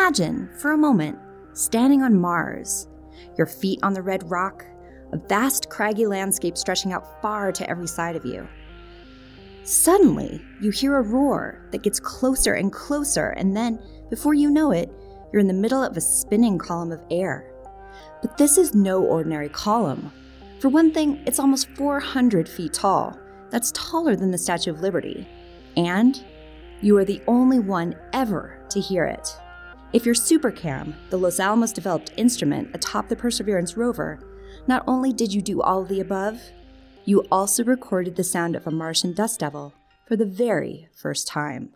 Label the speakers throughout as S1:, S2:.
S1: Imagine, for a moment, standing on Mars, your feet on the red rock, a vast craggy landscape stretching out far to every side of you. Suddenly, you hear a roar that gets closer and closer, and then, before you know it, you're in the middle of a spinning column of air. But this is no ordinary column. For one thing, it's almost 400 feet tall. That's taller than the Statue of Liberty. And you are the only one ever to hear it. If you're SuperCam, the Los Alamos developed instrument atop the Perseverance rover, not only did you do all of the above, you also recorded the sound of a Martian dust devil for the very first time.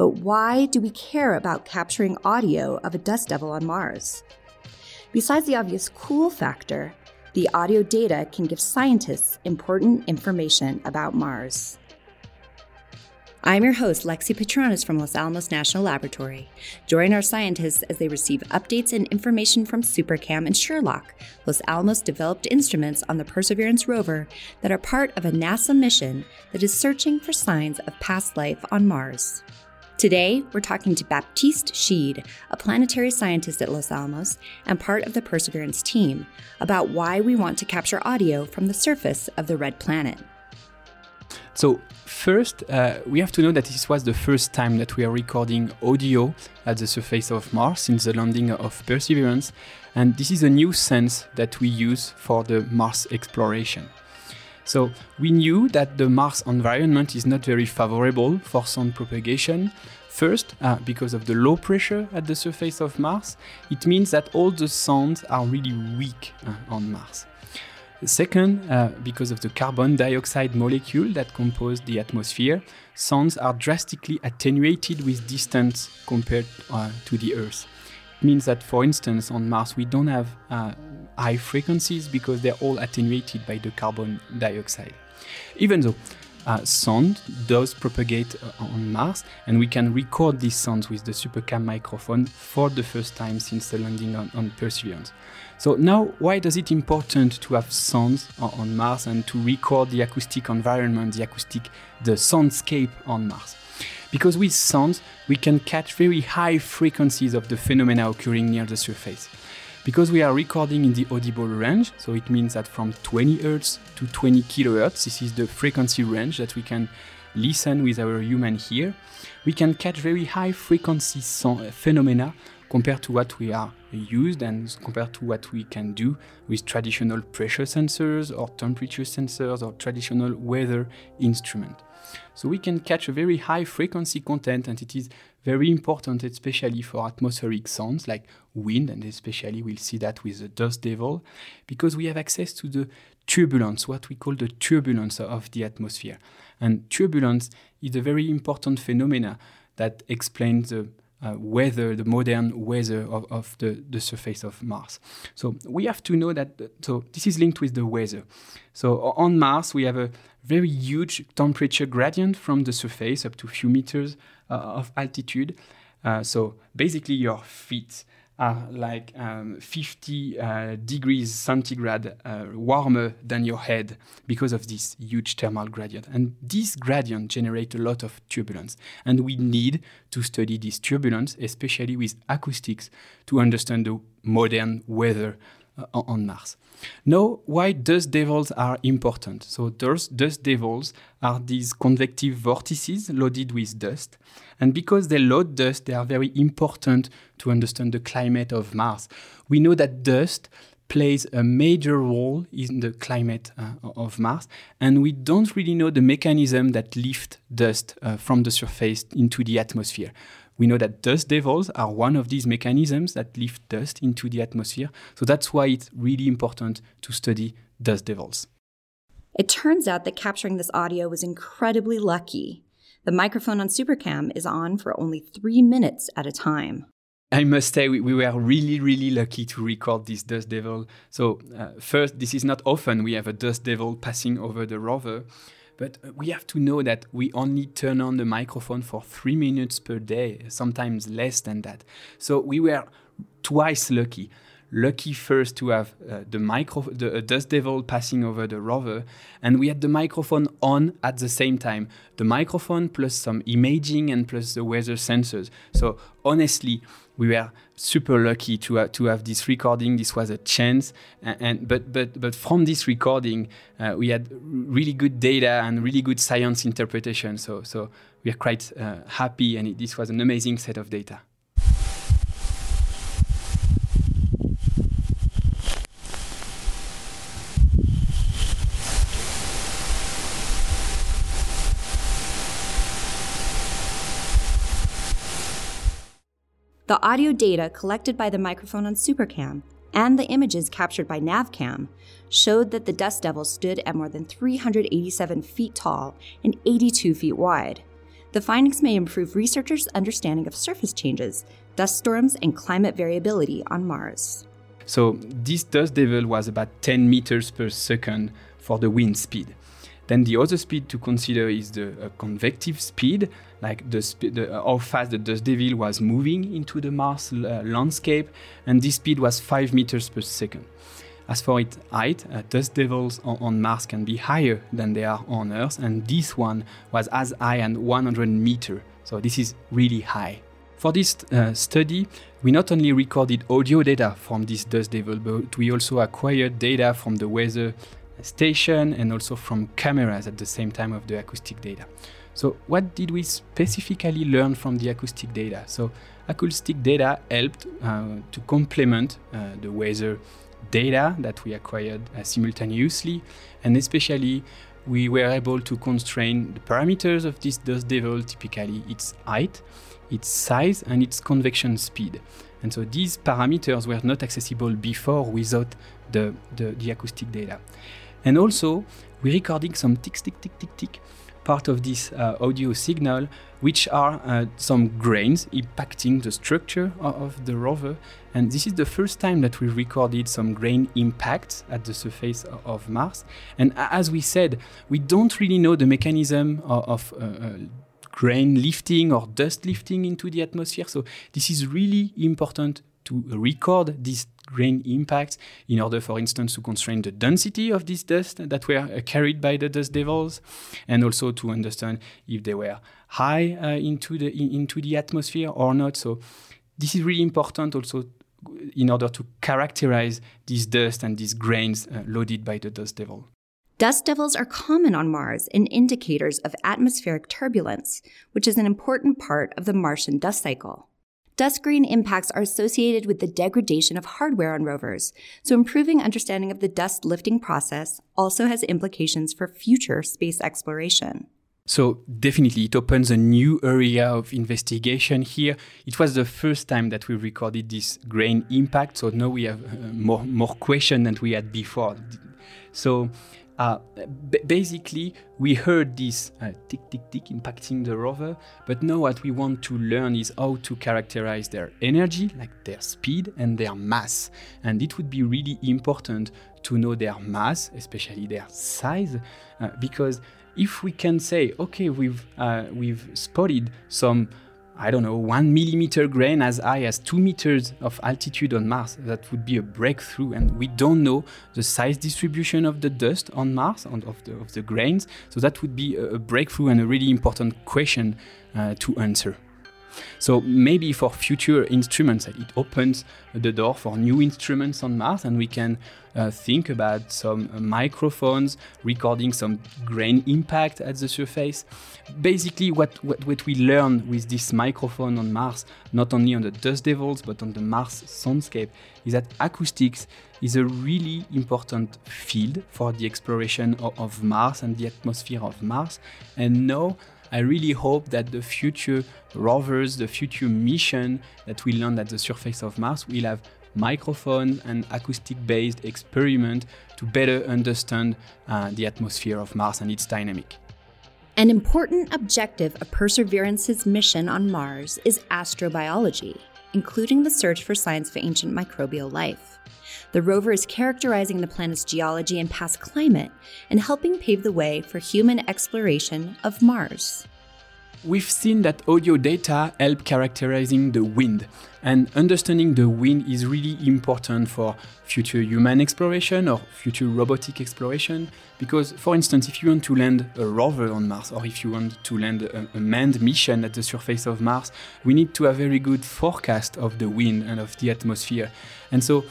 S1: But why do we care about capturing audio of a dust devil on Mars? Besides the obvious cool factor, the audio data can give scientists important information about Mars. I'm your host, Lexi Petronis from Los Alamos National Laboratory. Join our scientists as they receive updates and information from SuperCam and SHERLOC, Los Alamos developed instruments on the Perseverance rover that are part of a NASA mission that is searching for signs of past life on Mars. Today, we're talking to Baptiste Chide, a planetary scientist at Los Alamos and part of the Perseverance team, about why we want to capture audio from the surface of the red planet.
S2: So, first, uh, we have to know that this was the first time that we are recording audio at the surface of Mars since the landing of Perseverance, and this is a new sense that we use for the Mars exploration. So we knew that the Mars environment is not very favorable for sound propagation. First, uh, because of the low pressure at the surface of Mars, it means that all the sounds are really weak uh, on Mars. Second, uh, because of the carbon dioxide molecule that compose the atmosphere, sounds are drastically attenuated with distance compared uh, to the Earth It means that, for instance, on Mars, we don't have uh, high frequencies because they're all attenuated by the carbon dioxide. Even though uh, sound does propagate uh, on Mars, and we can record these sounds with the SuperCam microphone for the first time since the landing on, on Perseverance. So now, why does it important to have sounds on, on Mars and to record the acoustic environment, the acoustic, the soundscape on Mars? Because with sounds, we can catch very high frequencies of the phenomena occurring near the surface. Because we are recording in the audible range, so it means that from 20 Hz to 20 kHz, this is the frequency range that we can listen with our human ear, we can catch very high frequency phenomena compared to what we are used and compared to what we can do with traditional pressure sensors or temperature sensors or traditional weather instrument. So we can catch a very high frequency content and it is very important, especially for atmospheric sounds like wind, and especially we'll see that with the dust devil, because we have access to the turbulence, what we call the turbulence of the atmosphere. And turbulence is a very important phenomena that explains the uh, weather, the modern weather of, of the, the surface of Mars. So we have to know that, so this is linked with the weather. So on Mars, we have a very huge temperature gradient from the surface up to a few meters uh, of altitude. Uh, so basically, your feet are like um, 50 uh, degrees centigrade uh, warmer than your head because of this huge thermal gradient. And this gradient generates a lot of turbulence. And we need to study this turbulence, especially with acoustics, to understand the modern weather on Mars. Now, why dust devils are important? So, those dust devils are these convective vortices loaded with dust. And because they load dust, they are very important to understand the climate of Mars. We know that dust plays a major role in the climate uh, of Mars, and we don't really know the mechanism that lifts dust uh, from the surface into the atmosphere. We know that dust devils are one of these mechanisms that lift dust into the atmosphere. So that's why it's really important to study dust devils.
S1: It turns out that capturing this audio was incredibly lucky. The microphone on Supercam is on for only three minutes at a time.
S2: I must say, we, we, were really, really lucky to record this dust devil. So, uh, first, this is not often we have a dust devil passing over the rover. But we have to know that we only turn on the microphone for three minutes per day, sometimes less than that. So we were twice lucky. Lucky first to have uh, the micro the uh, dust devil passing over the rover and we had the microphone on at the same time. The microphone plus some imaging and plus the weather sensors. So honestly we were super lucky to uh, to have this recording. This was a chance. And, and but but but from this recording uh, we had really good data and really good science interpretation. So so we are quite uh, happy and it, this was an amazing set of data
S1: The audio data collected by the microphone on Supercam and the images captured by Navcam showed that the dust devil stood at more than 387 feet tall and 82 feet wide. The findings may improve researchers' understanding of surface changes, dust storms, and climate variability on Mars.
S2: So, this dust devil was about 10 meters per second for the wind speed. Then the other speed to consider is the uh, convective speed, like the, sp- the uh, how fast the dust devil was moving into the Mars uh, landscape, and this speed was 5 meters per second. As for its height, uh, dust devils on, on, Mars can be higher than they are on Earth, and this one was as high as 100 meters. So this is really high. For this uh, study, we not only recorded audio data from this dust devil, but we also acquired data from the weather station and also from cameras at the same time of the acoustic data. So what did we specifically learn from the acoustic data? So acoustic data helped uh, to complement uh, the weather data that we acquired uh, simultaneously, and especially we were able to constrain the parameters of this dust devil, typically its height, its size, and its convection speed. And so these parameters were not accessible before without the, the, the acoustic data. And also, we're recording some tick, tick, tick, tick, tick part of this uh, audio signal, which are uh, some grains impacting the structure of, the rover. And this is the first time that we recorded some grain impacts at the surface of, of Mars. And as we said, we don't really know the mechanism of, of uh, uh, grain lifting or dust lifting into the atmosphere. So this is really important to record these grain impacts in order, for instance, to constrain the density of this dust that were uh, carried by the dust devils, and also to understand if they were high uh, into the in, into the atmosphere or not. So this is really important also in order to characterize this dust and these grains uh, loaded by the dust devil.
S1: Dust devils are common on Mars and indicators of atmospheric turbulence, which is an important part of the Martian dust cycle. Dust grain impacts are associated with the degradation of hardware on rovers, so improving understanding of the dust lifting process also has implications for future space exploration.
S2: So definitely it opens a new area of investigation here. It was the first time that we recorded this grain impact, so now we have uh, more more questions than we had before. So uh, basically, we heard this uh, tick, tick, tick impacting the rover, but now what we want to learn is how to characterize their energy, like their speed and their mass. And it would be really important to know their mass, especially their size, uh, because if we can say, okay, we've, uh, we've spotted some I don't know, one millimeter grain as high as two meters of altitude on Mars. That would be a breakthrough. And we don't know the size distribution of the dust on Mars, on, of, the, of the grains. So that would be a, a breakthrough and a really important question uh, to answer. So maybe for future instruments, it opens the door for new instruments on Mars, and we can uh, think about some uh, microphones recording some grain impact at the surface. Basically, what, what, what we learn with this microphone on Mars, not only on the dust devils but on the Mars soundscape, is that acoustics is a really important field for the exploration of, of Mars and the atmosphere of Mars. And now I really hope that the future rovers, the future mission that we land at the surface of Mars will have microphone and acoustic-based experiment to better understand uh, the atmosphere of Mars and its dynamic.
S1: An important objective of Perseverance's mission on Mars is astrobiology, including the search for signs of ancient microbial life. The rover is characterizing the planet's geology and past climate and helping pave the way for human exploration of Mars.
S2: We've seen that audio data help characterizing the wind, and understanding the wind is really important for future human exploration or future robotic exploration. Because, for instance, if you want to land a rover on Mars or if you want to land a, a manned mission at the surface of Mars, we need to have very good forecast of the wind and of the atmosphere. And so,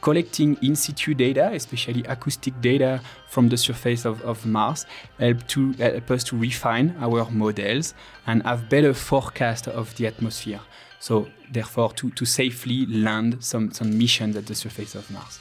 S2: collecting in situ data, especially acoustic data from the surface of, of Mars, help to help us to refine our models and have better forecast of the atmosphere. So therefore, to, to safely land some, some missions at the surface of Mars.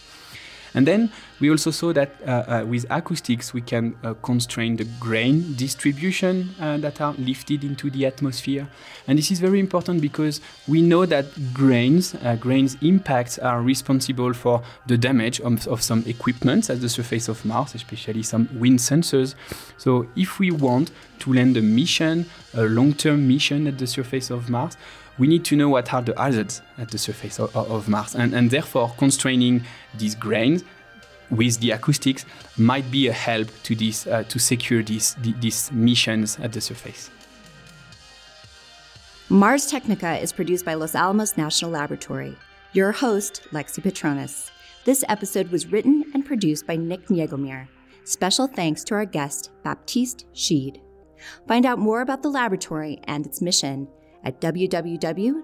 S2: And then we also saw that uh, uh, with acoustics, we can uh, constrain the grain distribution uh, that are lifted into the atmosphere. And this is very important because we know that grains, uh, grains impacts are responsible for the damage of, of some equipment at the surface of Mars, especially some wind sensors. So if we want to land a mission, a long-term mission at the surface of Mars, we need to know what are the hazards at the surface of, of Mars. And, and therefore, constraining these grains with the acoustics might be a help to this uh, to secure these these missions at the surface.
S1: Mars Technica is produced by Los Alamos National Laboratory. Your host, Lexi Petronis. This episode was written and produced by Nick Njegomir. Special thanks to our guest, Baptiste Chide. Find out more about the laboratory and its mission at www.lanl.gov.